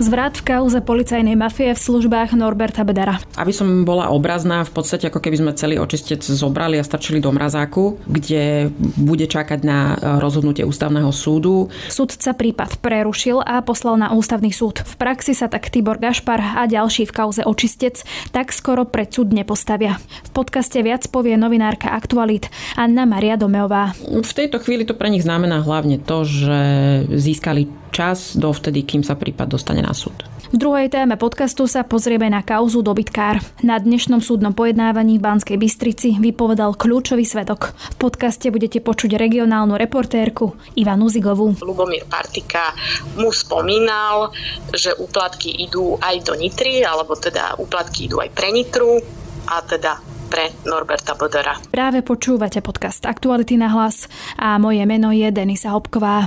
Zvrat v kauze policajnej mafie v službách Norberta Bedara. Aby som bola obrazná, v podstate ako keby sme celý očistec zobrali a stačili do mrazáku, kde bude čakať na rozhodnutie ústavného súdu. Súdca prípad prerušil a poslal na ústavný súd. V praxi sa tak Tibor Gašpar a ďalší v kauze očistec tak skoro pred súd nepostavia. V podcaste viac povie novinárka Aktualit Anna Maria Domeová. V tejto chvíli to pre nich znamená hlavne to, že získali čas dovtedy, kým sa prípad dostane na súd. V druhej téme podcastu sa pozrieme na kauzu dobytkár. Na dnešnom súdnom pojednávaní v Banskej Bystrici vypovedal kľúčový svedok. V podcaste budete počuť regionálnu reportérku Ivanu Zigovú. Lubomír Partika mu spomínal, že úplatky idú aj do Nitry, alebo teda úplatky idú aj pre Nitru a teda pre Norberta Bodera. Práve počúvate podcast Aktuality na hlas a moje meno je Denisa Hopková.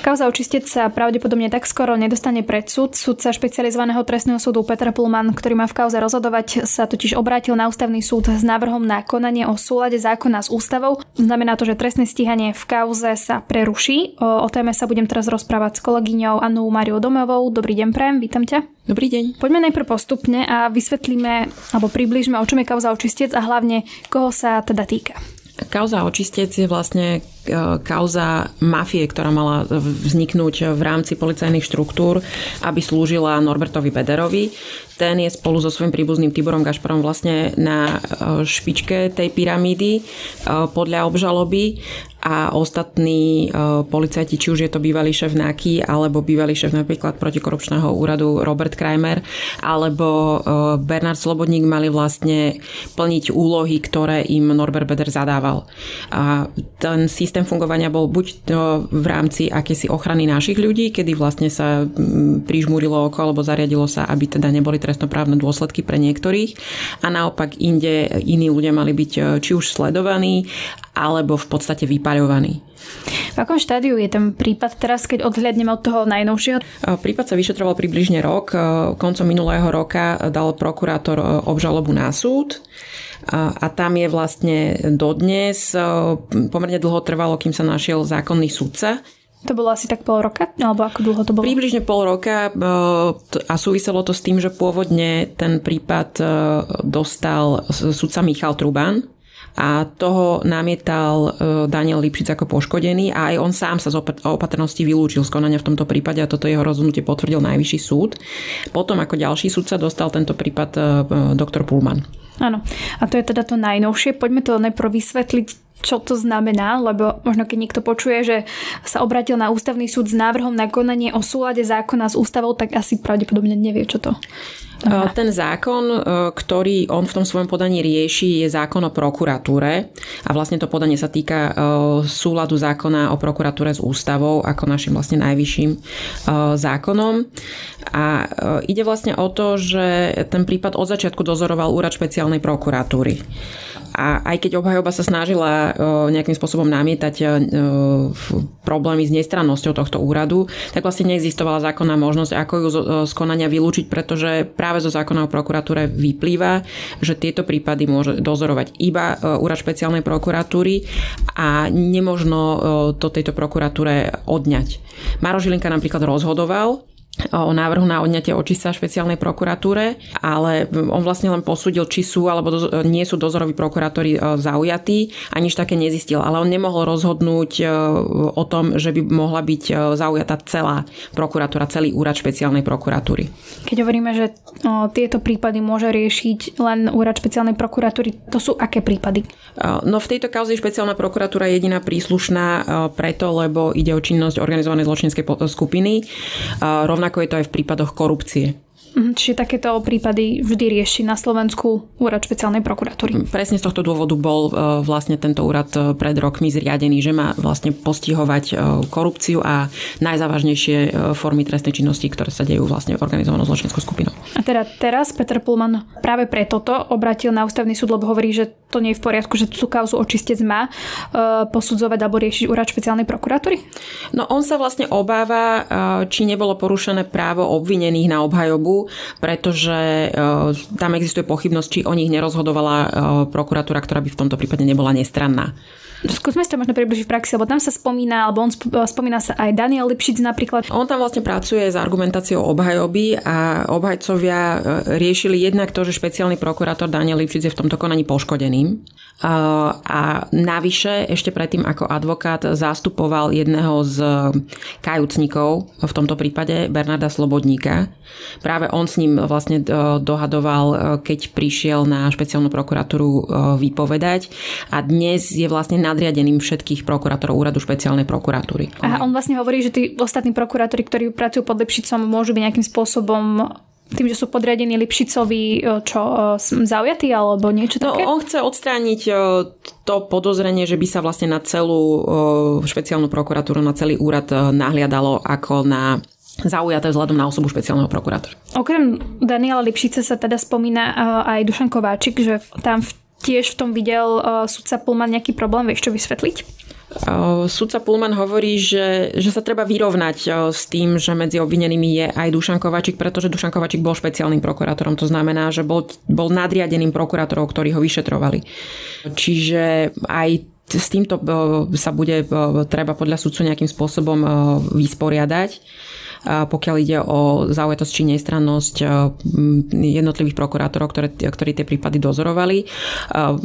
Kauza očistec sa pravdepodobne tak skoro nedostane pred súd. Súdca špecializovaného trestného súdu Peter Pullman, ktorý má v kauze rozhodovať, sa totiž obrátil na ústavný súd s návrhom na konanie o súlade zákona s ústavou. Znamená to, že trestné stíhanie v kauze sa preruší. O, o téme sa budem teraz rozprávať s kolegyňou Annou Mariou Domovou. Dobrý deň, Prem, vítam ťa. Dobrý deň. Poďme najprv postupne a vysvetlíme alebo približme, o čom je kauza očistec a hlavne koho sa teda týka. Kauza očistec je vlastne E, kauza mafie, ktorá mala vzniknúť v rámci policajných štruktúr, aby slúžila Norbertovi Bederovi. Ten je spolu so svojím príbuzným Tiborom Gašparom vlastne na e, špičke tej pyramídy e, podľa obžaloby a ostatní policajti, či už je to bývalý šéf NAKY, alebo bývalý šéf napríklad protikorupčného úradu Robert Kramer, alebo Bernard Slobodník mali vlastne plniť úlohy, ktoré im Norbert Beder zadával. A ten systém fungovania bol buď to v rámci akési ochrany našich ľudí, kedy vlastne sa prižmúrilo oko alebo zariadilo sa, aby teda neboli trestnoprávne dôsledky pre niektorých a naopak inde iní ľudia mali byť e, či už sledovaní alebo v podstate vypaľovaní. V akom štádiu je ten prípad teraz, keď odhľadneme od toho najnovšieho? E, prípad sa vyšetroval približne rok. E, koncom minulého roka dal prokurátor obžalobu na súd a tam je vlastne dodnes. Pomerne dlho trvalo, kým sa našiel zákonný sudca. To bolo asi tak pol roka? Alebo ako dlho to bolo? Približne pol roka a súviselo to s tým, že pôvodne ten prípad dostal sudca Michal Truban, a toho namietal Daniel Lipšic ako poškodený a aj on sám sa z opatrnosti vylúčil z konania v tomto prípade a toto jeho rozhodnutie potvrdil najvyšší súd. Potom ako ďalší súdca dostal tento prípad doktor Pullman. Áno. A to je teda to najnovšie. Poďme to najprv vysvetliť, čo to znamená, lebo možno keď niekto počuje, že sa obratil na ústavný súd s návrhom na konanie o súlade zákona s ústavou, tak asi pravdepodobne nevie, čo to Aha. Ten zákon, e, ktorý on v tom svojom podaní rieši, je zákon o prokuratúre a vlastne to podanie sa týka e, súladu zákona o prokuratúre s ústavou ako našim vlastne najvyšším zákonom. A ide vlastne o to, že ten prípad od začiatku dozoroval úrad špeciálnej prokuratúry. A aj keď obhajoba sa snažila nejakým spôsobom namietať problémy s nestrannosťou tohto úradu, tak vlastne neexistovala zákonná možnosť, ako ju z konania vylúčiť, pretože práve zo zákona o prokuratúre vyplýva, že tieto prípady môže dozorovať iba úrad špeciálnej prokuratúry a nemožno to tejto prokuratúre odňať. Maro Žilinka napríklad rozhodoval o návrhu na odňatie očista špeciálnej prokuratúre, ale on vlastne len posúdil, či sú alebo nie sú dozoroví prokurátori e, zaujatí a nič také nezistil. Ale on nemohol rozhodnúť e, o tom, že by mohla byť e, zaujatá celá prokuratúra, celý úrad špeciálnej prokuratúry. Keď hovoríme, že o, tieto prípady môže riešiť len úrad špeciálnej prokuratúry, to sú aké prípady? No v tejto kauze špeciálna prokuratúra je jediná príslušná preto, lebo ide o činnosť organizovanej zločinskej skupiny. Rovnako ako je to aj v prípadoch korupcie. Mhm, čiže takéto prípady vždy rieši na Slovensku úrad špeciálnej prokuratúry. Presne z tohto dôvodu bol e, vlastne tento úrad e, pred rokmi zriadený, že má vlastne postihovať e, korupciu a najzávažnejšie formy trestnej činnosti, ktoré sa dejú vlastne organizovanou zločineckou skupinou. A teda teraz Peter Pullman práve pre toto obratil na ústavný súd, lebo hovorí, že to nie je v poriadku, že tú kauzu očistec má posudzovať alebo riešiť úrad špeciálnej prokuratúry? No on sa vlastne obáva, či nebolo porušené právo obvinených na obhajobu pretože e, tam existuje pochybnosť, či o nich nerozhodovala e, prokuratúra, ktorá by v tomto prípade nebola nestranná. Skúsme si to možno približiť v praxi, lebo tam sa spomína, alebo on spomína sa aj Daniel Lipšic napríklad. On tam vlastne pracuje s argumentáciou obhajoby a obhajcovia e, riešili jednak to, že špeciálny prokurátor Daniel Lipšic je v tomto konaní poškodeným. A navyše, ešte predtým ako advokát zastupoval jedného z kajúcnikov, v tomto prípade Bernarda Slobodníka. Práve on s ním vlastne dohadoval, e, keď prišiel na špeciálnu prokuratúru e, vypovedať a dnes je vlastne nadriadeným všetkých prokurátorov úradu špeciálnej prokuratúry. A on vlastne hovorí, že tí ostatní prokurátori, ktorí pracujú pod Lepšicom, môžu byť nejakým spôsobom tým, že sú podriadení Lipšicovi, e, čo e, zaujatí alebo niečo no, také? No, on chce odstrániť e, to podozrenie, že by sa vlastne na celú špeciálnu prokuratúru, na celý úrad nahliadalo ako na zaujaté vzhľadom na osobu špeciálneho prokurátora. Okrem Daniela Lipšice sa teda spomína aj Dušan Kováčik, že tam tiež v tom videl sudca Pullman nejaký problém. Vieš čo vysvetliť? Sudca Pullman hovorí, že, že sa treba vyrovnať s tým, že medzi obvinenými je aj Dušan Kovačík, pretože Dušan bol špeciálnym prokurátorom. To znamená, že bol, bol nadriadeným prokurátorom, ktorí ho vyšetrovali. Čiže aj s týmto sa bude treba podľa sudcu nejakým spôsobom vysporiadať pokiaľ ide o zaujatosť či nestrannosť jednotlivých prokurátorov, ktoré, ktorí tie prípady dozorovali.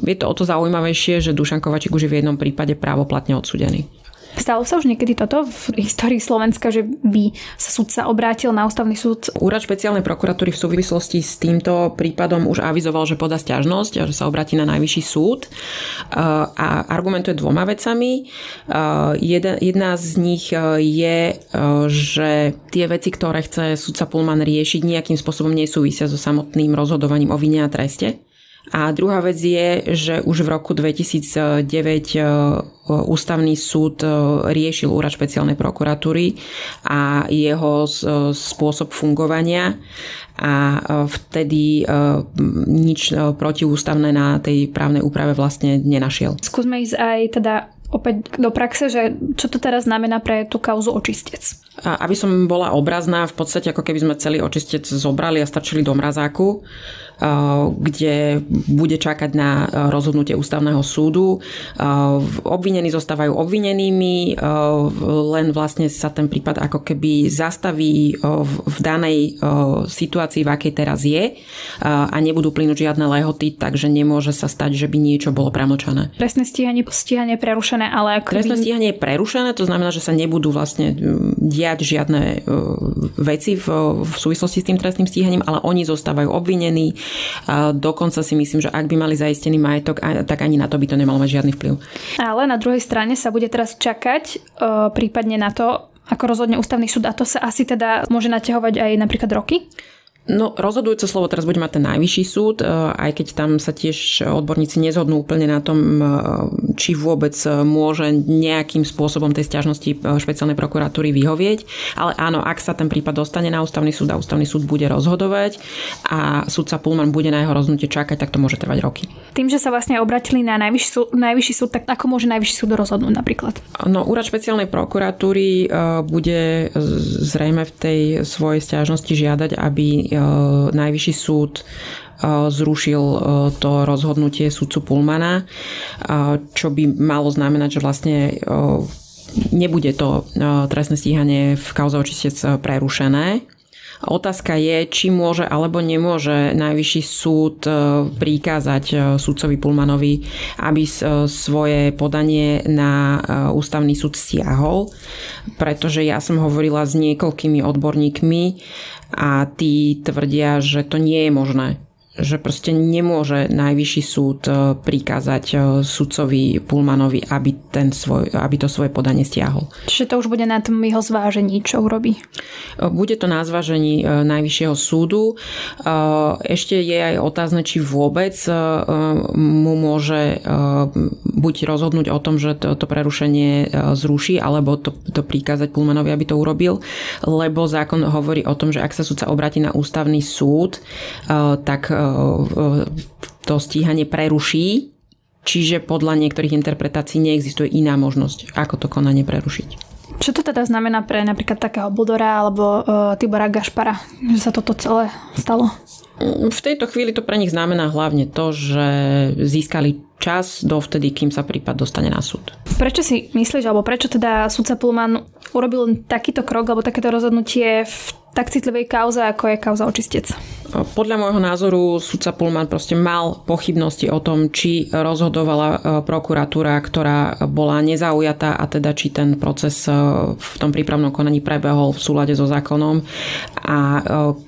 Je to o to zaujímavejšie, že Dušan Kovačík už je v jednom prípade právoplatne odsudený. Stalo sa už niekedy toto v histórii Slovenska, že by sa sudca obrátil na ústavný súd? Úrad špeciálnej prokuratúry v súvislosti s týmto prípadom už avizoval, že podá stiažnosť že sa obráti na najvyšší súd a argumentuje dvoma vecami. Jedna z nich je, že tie veci, ktoré chce sudca Pullman riešiť, nejakým spôsobom nesúvisia so samotným rozhodovaním o vine a treste. A druhá vec je, že už v roku 2009 e, ústavný súd e, riešil úrad špeciálnej prokuratúry a jeho e, spôsob fungovania a vtedy nič protiústavné na tej právnej úprave vlastne nenašiel. Skúsme ísť aj teda opäť do praxe, že čo to teraz znamená pre tú kauzu očistec? Aby som bola obrazná, v podstate ako keby sme celý očistec zobrali a stačili do mrazáku kde bude čakať na rozhodnutie ústavného súdu. Obvinení zostávajú obvinenými, len vlastne sa ten prípad ako keby zastaví v danej situácii, v akej teraz je a nebudú plynúť žiadne lehoty, takže nemôže sa stať, že by niečo bolo premočané. Trestné stíhanie, stíhanie prerušené, ale ako Trestné stíhanie je prerušené, to znamená, že sa nebudú vlastne diať žiadne veci v, v súvislosti s tým trestným stíhaním, ale oni zostávajú obvinení, Dokonca si myslím, že ak by mali zaistený majetok, tak ani na to by to nemalo mať žiadny vplyv. Ale na druhej strane sa bude teraz čakať e, prípadne na to, ako rozhodne ústavný súd a to sa asi teda môže naťahovať aj napríklad roky? No, rozhodujúce slovo teraz bude mať ten najvyšší súd, e, aj keď tam sa tiež odborníci nezhodnú úplne na tom, e, či vôbec e, môže nejakým spôsobom tej stiažnosti špeciálnej prokuratúry vyhovieť. Ale áno, ak sa ten prípad dostane na ústavný súd a ústavný súd bude rozhodovať a súdca Pullman bude na jeho rozhodnutie čakať, tak to môže trvať roky. Tým, že sa vlastne obratili na najvyšší súd, najvyšší súd tak ako môže najvyšší súd rozhodnúť napríklad? No, úrad špeciálnej prokuratúry bude zrejme v tej svojej stiažnosti žiadať, aby najvyšší súd e, zrušil e, to rozhodnutie sudcu Pulmana, čo by malo znamenať, že vlastne nebude to trestné stíhanie v kauze očistec prerušené, Otázka je, či môže alebo nemôže najvyšší súd prikázať sudcovi Pulmanovi, aby svoje podanie na ústavný súd stiahol, pretože ja som hovorila s niekoľkými odborníkmi, a tí tvrdia, že to nie je možné že proste nemôže najvyšší súd e, prikázať e, sudcovi Pulmanovi, aby, ten svoj, aby to svoje podanie stiahol. Čiže to už bude na tom jeho zvážení, čo urobí? E, bude to na zvážení najvyššieho súdu. Ešte je aj otázne, či vôbec mu môže buď rozhodnúť o tom, že to, to prerušenie zruší, alebo to, to prikázať Pulmanovi, aby to urobil, lebo zákon hovorí o tom, že ak sa sudca obratí na ústavný súd, tak to stíhanie preruší, čiže podľa niektorých interpretácií neexistuje iná možnosť, ako to konanie prerušiť. Čo to teda znamená pre napríklad takého Budora alebo uh, Tibora Gašpara, že sa toto celé stalo? V tejto chvíli to pre nich znamená hlavne to, že získali čas dovtedy, kým sa prípad dostane na súd. Prečo si myslíš, alebo prečo teda sudca Pullman urobil takýto krok alebo takéto rozhodnutie v tak citlivej kauze, ako je kauza očistec? Podľa môjho názoru sudca Pullman proste mal pochybnosti o tom, či rozhodovala e, prokuratúra, ktorá bola nezaujatá a teda či ten proces e, v tom prípravnom konaní prebehol v súlade so zákonom. A e,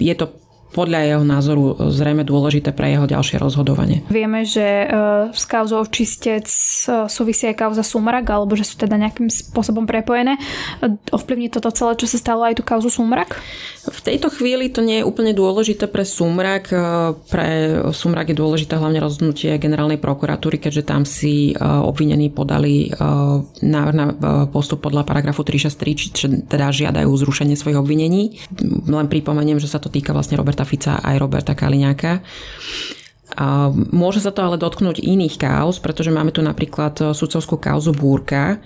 je to podľa jeho názoru zrejme dôležité pre jeho ďalšie rozhodovanie. Vieme, že e, s kauzou čistec e, súvisí aj kauza Sumrak, alebo že sú teda nejakým spôsobom prepojené. Ovplyvní toto celé, čo sa stalo aj tú kauzu Sumrak? V tejto chvíli to nie je úplne dôležité pre Sumrak. E, pre Sumrak je dôležité hlavne rozhodnutie generálnej prokuratúry, keďže tam si obvinení podali návrh na postup podľa paragrafu 363, čiže teda žiadajú zrušenie svojich obvinení. Len pripomeniem, že sa to týka vlastne Roberta Fica aj Roberta Kaliňáka. Môže sa to ale dotknúť iných kauz, pretože máme tu napríklad e, sudcovskú kauzu Búrka, e,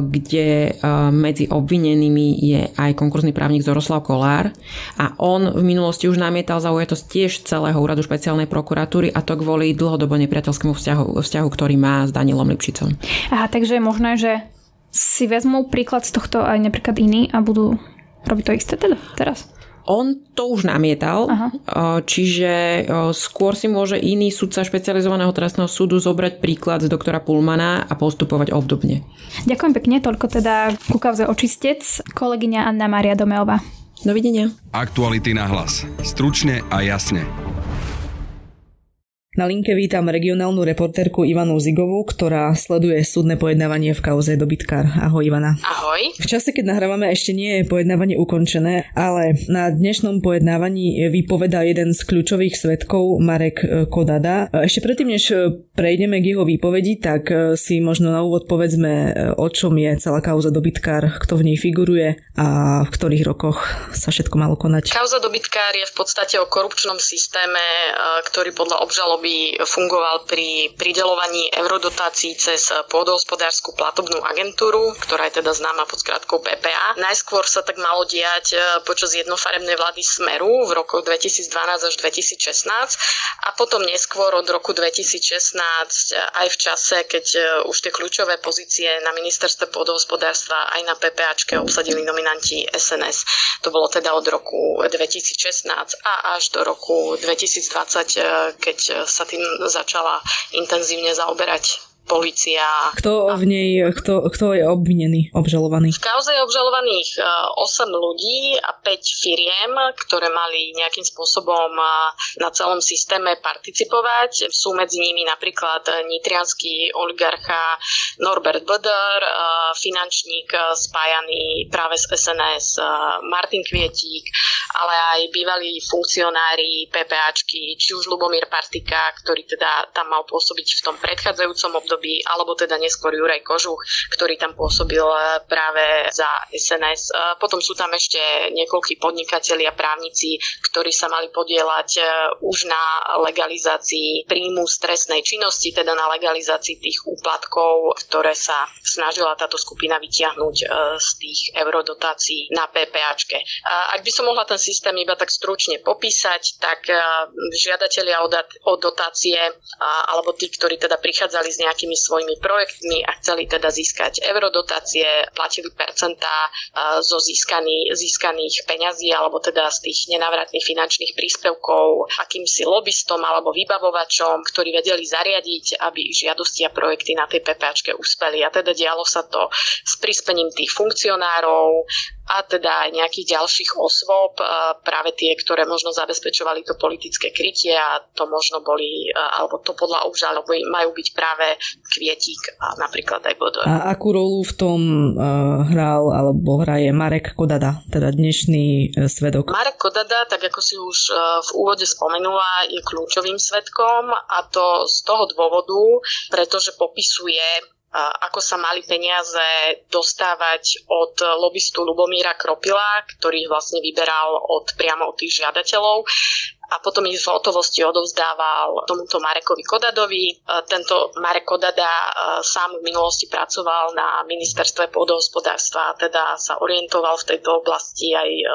kde e, medzi obvinenými je aj konkurzný právnik Zoroslav Kolár a on v minulosti už namietal zaujatosť tiež celého úradu špeciálnej prokuratúry a to kvôli dlhodobo nepriateľskému vzťahu, vzťahu ktorý má s Danielom Lipšicom. Aha, takže je možné, že si vezmú príklad z tohto aj napríklad iní a budú robiť to isté teda teraz? On to už namietal, Aha. čiže skôr si môže iný sudca špecializovaného trestného súdu zobrať príklad z doktora Pulmana a postupovať obdobne. Ďakujem pekne, toľko teda ku kauze očistec, kolegyňa Anna Maria Domeová. Dovidenia. Aktuality na hlas. Stručne a jasne. Na linke vítam regionálnu reportérku Ivanu Zigovú, ktorá sleduje súdne pojednávanie v kauze dobytkár. Ahoj Ivana. Ahoj. V čase, keď nahrávame, ešte nie je pojednávanie ukončené, ale na dnešnom pojednávaní vypoveda jeden z kľúčových svetkov Marek e, Kodada. E, ešte predtým, než e, prejdeme k jeho výpovedi, tak si možno na úvod povedzme, o čom je celá kauza dobytkár, kto v nej figuruje a v ktorých rokoch sa všetko malo konať. Kauza dobytkár je v podstate o korupčnom systéme, ktorý podľa obžalob by fungoval pri pridelovaní eurodotácií cez pôdohospodárskú platobnú agentúru, ktorá je teda známa pod skratkou PPA. Najskôr sa tak malo diať e, počas jednofarebnej vlády Smeru v rokoch 2012 až 2016 a potom neskôr od roku 2016 aj v čase, keď e, už tie kľúčové pozície na ministerstve pôdohospodárstva aj na PPAčke obsadili nominanti SNS. To bolo teda od roku 2016 a až do roku 2020, e, keď sa tým začala intenzívne zaoberať policia. Kto v nej, kto, kto je obvinený, obžalovaný? V kauze je obžalovaných 8 e, ľudí a 5 firiem, ktoré mali nejakým spôsobom e, na celom systéme participovať. Sú medzi nimi napríklad nitrianský oligarcha Norbert Böder, e, finančník spájaný práve s SNS Martin Kvietík, ale aj bývalí funkcionári PPAčky, či už Lubomír Partika, ktorý teda tam mal pôsobiť v tom predchádzajúcom období období, alebo teda neskôr Juraj Kožuch, ktorý tam pôsobil eh, práve za SNS. Eh, potom sú tam ešte niekoľkí podnikatelia, právnici, ktorí sa mali podielať eh, už na legalizácii príjmu stresnej činnosti, teda na legalizácii tých úplatkov, ktoré sa snažila táto skupina vytiahnuť z tých eurodotácií na PPAčke. Ak by som mohla ten systém iba tak stručne popísať, tak žiadatelia o dotácie alebo tí, ktorí teda prichádzali s nejakým nejakými svojimi projektmi a chceli teda získať eurodotácie, platili percentá zo získaný, získaných peňazí alebo teda z tých nenávratných finančných príspevkov akýmsi lobbystom alebo vybavovačom, ktorí vedeli zariadiť, aby ich žiadosti a projekty na tej PPAčke uspeli. A teda dialo sa to s prispením tých funkcionárov, a teda aj nejakých ďalších osôb, práve tie, ktoré možno zabezpečovali to politické krytie a to možno boli, alebo to podľa obžaloby majú byť práve Kvietík a napríklad aj Bodor. A akú rolu v tom hral alebo hraje Marek Kodada, teda dnešný uh, svedok? Marek Kodada, tak ako si už uh, v úvode spomenula, je kľúčovým svedkom a to z toho dôvodu, pretože popisuje ako sa mali peniaze dostávať od lobbystu Lubomíra Kropila, ktorý vlastne vyberal od, priamo od tých žiadateľov a potom ich v hotovosti odovzdával tomuto Marekovi Kodadovi. E, tento Marek Kodada e, sám v minulosti pracoval na ministerstve pôdohospodárstva, teda sa orientoval v tejto oblasti aj e,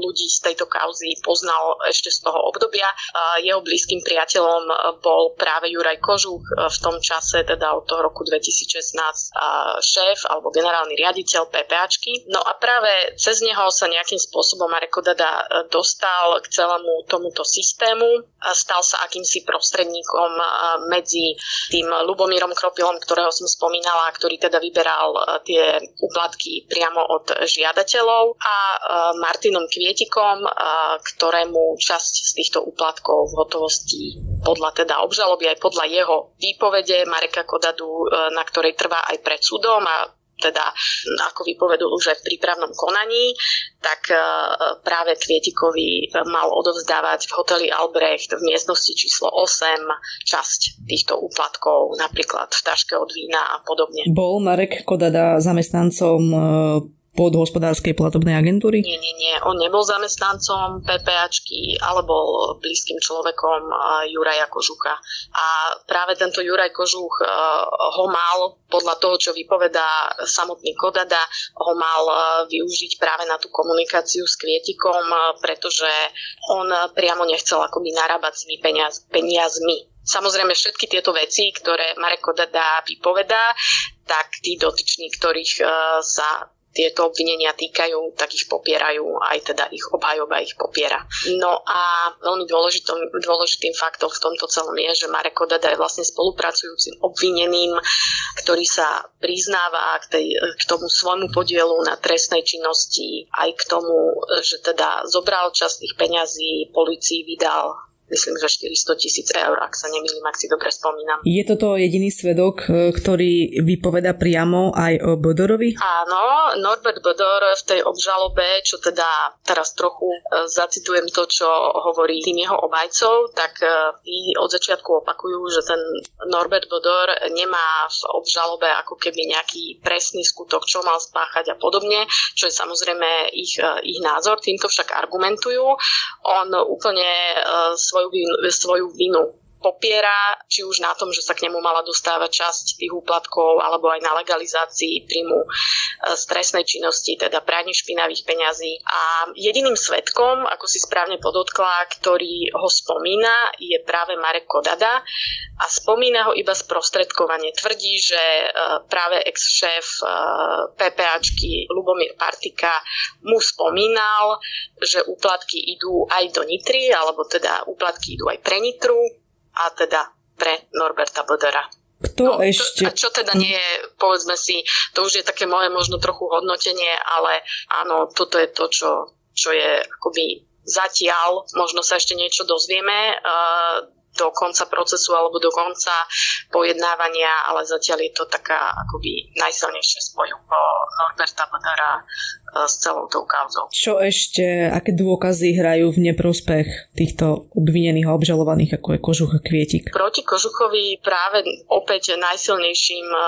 ľudí z tejto kauzy poznal ešte z toho obdobia. Jeho blízkym priateľom bol práve Juraj Kožuch v tom čase, teda od toho roku 2016 šéf alebo generálny riaditeľ PPAčky. No a práve cez neho sa nejakým spôsobom Marek Kodada dostal k celému tomuto systému. Stal sa akýmsi prostredníkom medzi tým Lubomírom Kropilom, ktorého som spomínala, ktorý teda vyberal tie úplatky priamo od žiadateľov a Martinom Kvietikom, ktorému časť z týchto úplatkov v hotovosti podľa teda obžaloby aj podľa jeho výpovede Mareka Kodadu, na ktorej trvá aj pred súdom a teda ako vypovedul už aj v prípravnom konaní, tak e, práve Kvietikovi mal odovzdávať v hoteli Albrecht v miestnosti číslo 8 časť týchto úplatkov, napríklad v taške od vína a podobne. Bol Marek Kodada zamestnancom e, pod hospodárskej platobnej agentúry? Nie, nie, nie. On nebol zamestnancom PPAčky, ale bol blízkym človekom Juraja Kožucha. A práve tento Juraj Kožuch ho mal, podľa toho, čo vypovedá samotný Kodada, ho mal využiť práve na tú komunikáciu s Kvietikom, pretože on priamo nechcel akoby narábať s tými peniaz, peniazmi. Samozrejme všetky tieto veci, ktoré Marek Kodada vypovedá, tak tí dotyční, ktorých sa tieto obvinenia týkajú, tak ich popierajú, aj teda ich obhajoba ich popiera. No a veľmi dôležitým, dôležitým faktom v tomto celom je, že Marek Kodada je vlastne spolupracujúcim obvineným, ktorý sa priznáva k, tej, k tomu svojmu podielu na trestnej činnosti, aj k tomu, že teda zobral časť tých peňazí, policii vydal myslím, že 400 tisíc eur, ak sa nemýlim, ak si dobre spomínam. Je toto jediný svedok, e, ktorý vypoveda priamo aj o Bodorovi? Áno, Norbert Bodor v tej obžalobe, čo teda teraz trochu e, zacitujem to, čo hovorí tým jeho obajcov, tak tí e, od začiatku opakujú, že ten Norbert Bodor nemá v obžalobe ako keby nejaký presný skutok, čo mal spáchať a podobne, čo je samozrejme ich, ich názor, týmto však argumentujú. On úplne svoj svoju vinu, svoju vinu popiera, či už na tom, že sa k nemu mala dostávať časť tých úplatkov, alebo aj na legalizácii príjmu e, z trestnej činnosti, teda pranie špinavých peňazí. A jediným svetkom, ako si správne podotkla, ktorý ho spomína, je práve Marek Kodada a spomína ho iba sprostredkovanie. Tvrdí, že e, práve ex-šéf e, PPAčky Lubomír Partika mu spomínal, že úplatky idú aj do Nitry, alebo teda úplatky idú aj pre Nitru a teda pre Norberta Bodera. Kto no, ešte? A čo teda nie je, povedzme si, to už je také moje možno trochu hodnotenie, ale áno, toto je to, čo, čo je akoby zatiaľ, možno sa ešte niečo dozvieme, uh, do konca procesu alebo do konca pojednávania, ale zatiaľ je to taká akoby najsilnejšie spojúko Norberta Bodara s celou tou kauzou. Čo ešte, aké dôkazy hrajú v neprospech týchto obvinených a obžalovaných, ako je Kožuch a Kvietik? Proti Kožuchovi práve opäť najsilnejším e,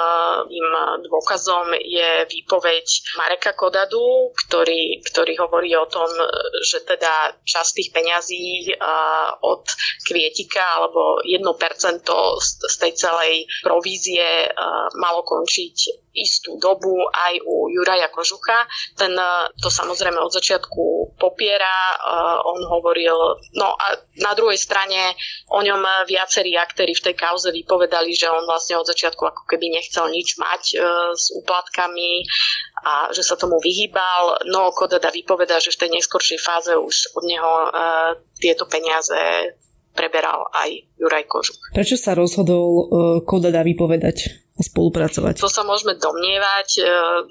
im dôkazom je výpoveď Mareka Kodadu, ktorý, ktorý hovorí o tom, že teda časť tých peňazí e, od Kvietika alebo 1% z tej celej provízie e, malo končiť istú dobu aj u Juraja Kožucha. Ten e, to samozrejme od začiatku popiera. E, on hovoril, no a na druhej strane o ňom viacerí aktéry v tej kauze vypovedali, že on vlastne od začiatku ako keby nechcel nič mať s úplatkami a že sa tomu vyhýbal. No Kodada vypoveda, že v tej neskoršej fáze už od neho tieto peniaze preberal aj Juraj Kožuch. Prečo sa rozhodol uh, Kodada vypovedať? Spolupracovať. To sa môžeme domnievať, e,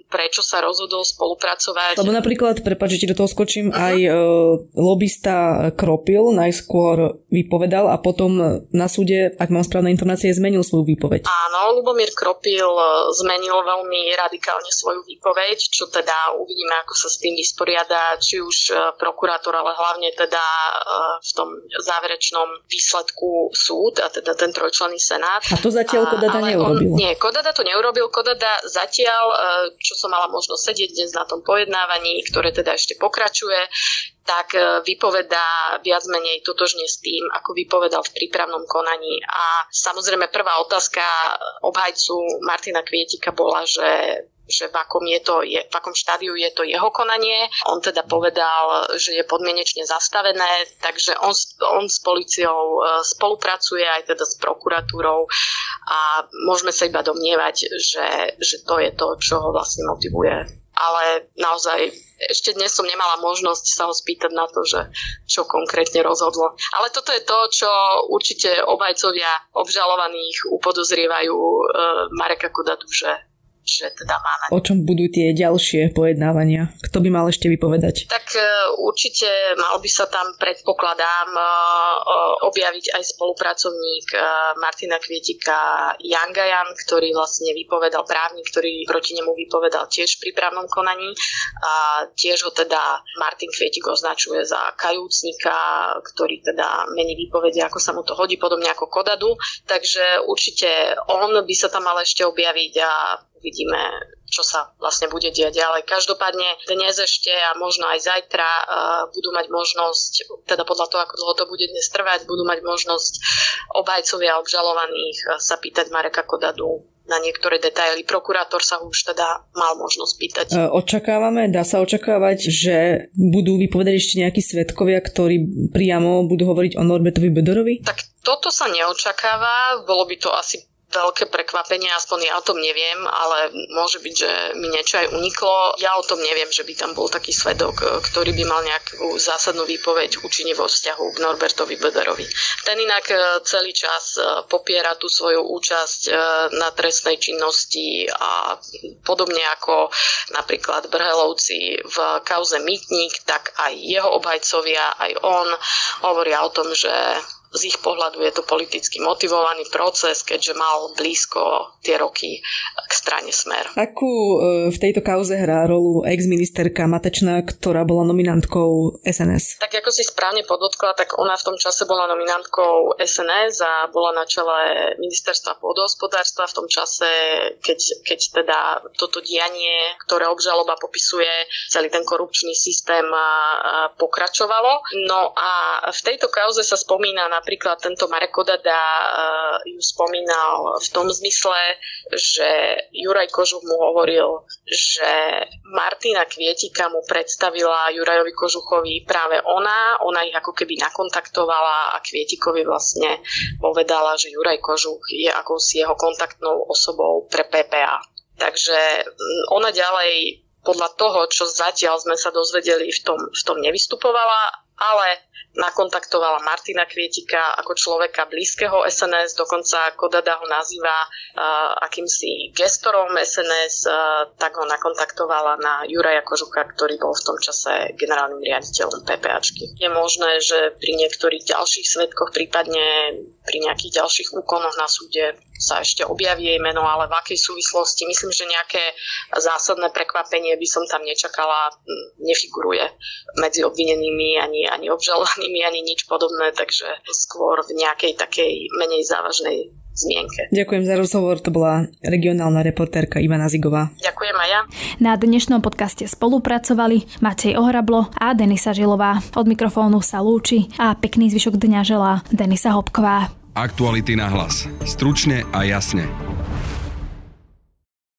prečo sa rozhodol spolupracovať. Lebo napríklad, prepáč, že ti do toho skočím, uh-huh. aj uh, lobista Kropil najskôr vypovedal a potom na súde, ak mám správne informácie, zmenil svoju výpoveď. Áno, Lubomír Kropil e, zmenil veľmi radikálne svoju výpoveď, čo teda uvidíme, ako sa s tým vysporiada, či už prokurátor, ale hlavne teda v tom záverečnom výsledku súd a teda ten trojčlenný senát. A to zatiaľ Kodada neurobil. On, nie, Kodada to neurobil. Kodada zatiaľ, e, čo som mala možnosť sedieť dnes na tom pojednávaní, ktoré teda ešte pokračuje, tak e, vypovedá viac menej totožne s tým, ako vypovedal v prípravnom konaní. A samozrejme prvá otázka obhajcu Martina Kvietika bola, že že v akom, je to, je, v akom štádiu je to jeho konanie. On teda povedal, že je podmienečne zastavené, takže on, on s policiou e, spolupracuje aj teda s prokuratúrou a môžeme sa iba domnievať, že, že to je to, čo ho vlastne motivuje ale naozaj ešte dnes som nemala možnosť sa ho spýtať na to, že čo konkrétne rozhodlo. Ale toto je to, čo určite obajcovia obžalovaných upodozrievajú e, Mareka Kudatu, že že teda máme. O čom budú tie ďalšie pojednávania? Kto by mal ešte vypovedať? Tak e, určite mal by sa tam, predpokladám, e, e, objaviť aj spolupracovník Martina Kvietika Jangajan, ktorý vlastne vypovedal právnik, ktorý proti nemu vypovedal tiež v prípravnom konaní. A tiež ho teda Martin Kvietik označuje za kajúcnika, ktorý teda mení výpovede, ako sa mu to hodí, podobne ako Kodadu. Takže určite on by sa tam mal ešte objaviť a uvidíme, čo sa vlastne bude diať ďalej. Každopádne dnes ešte a možno aj zajtra uh, budú mať možnosť, teda podľa toho, ako dlho to bude dnes trvať, budú mať možnosť obajcovia obžalovaných uh, sa pýtať Mareka Kodadu na niektoré detaily. Prokurátor sa už teda mal možnosť pýtať. E, očakávame, dá sa očakávať, že budú vypovedať ešte nejakí svetkovia, ktorí priamo budú hovoriť o Norbertovi Bedorovi? Tak toto sa neočakáva, bolo by to asi veľké prekvapenie, aspoň ja o tom neviem, ale môže byť, že mi niečo aj uniklo. Ja o tom neviem, že by tam bol taký svedok, e, ktorý by mal nejakú zásadnú výpoveď účinne vo vzťahu k Norbertovi Bederovi. Ten inak e, celý čas e, popiera tú svoju účasť na trestnej činnosti a podobne ako napríklad Brhelovci v kauze Mytník, tak aj jeho obhajcovia, aj on hovoria o tom, že z ich pohľadu je to politicky motivovaný proces, keďže mal blízko tie roky k strane Smer. Akú e, v tejto kauze hrá rolu ex-ministerka Matečná, ktorá bola nominantkou SNS? Tak ako si správne podotkla, tak ona v tom čase bola nominantkou SNS a bola na čele ministerstva pôdohospodárstva v tom čase, keď, keď teda toto dianie, ktoré obžaloba popisuje, celý ten korupčný systém pokračovalo. No a v tejto kauze sa spomína na napríklad tento Marek Odada uh, ju spomínal v tom zmysle, že Juraj Kožuch mu hovoril, že Martina Kvietika mu predstavila Jurajovi Kožuchovi práve ona, ona ich ako keby nakontaktovala a Kvietikovi vlastne povedala, že Juraj Kožuch je akousi jeho kontaktnou osobou pre PPA. Takže mm, ona ďalej podľa toho, čo zatiaľ sme sa dozvedeli, v tom, v tom nevystupovala, ale nakontaktovala Martina Kvietika ako človeka blízkeho SNS, dokonca Kodada ho nazýva uh, akýmsi gestorom SNS, uh, tak ho nakontaktovala na Juraja Kožucha, ktorý bol v tom čase generálnym riaditeľom PPAčky. Je možné, že pri niektorých ďalších svetkoch, prípadne pri nejakých ďalších úkonoch na súde sa ešte objaví jej meno, ale v akej súvislosti. Myslím, že nejaké zásadné prekvapenie by som tam nečakala, nefiguruje medzi obvinenými ani, ani obžalovanými, ani nič podobné, takže skôr v nejakej takej menej závažnej zmienke. Ďakujem za rozhovor, to bola regionálna reportérka Ivana Zigová. Ďakujem aj ja. Na dnešnom podcaste spolupracovali Matej Ohrablo a Denisa Žilová. Od mikrofónu sa lúči a pekný zvyšok dňa želá Denisa Hopková. Aktuality na hlas. Stručne a jasne.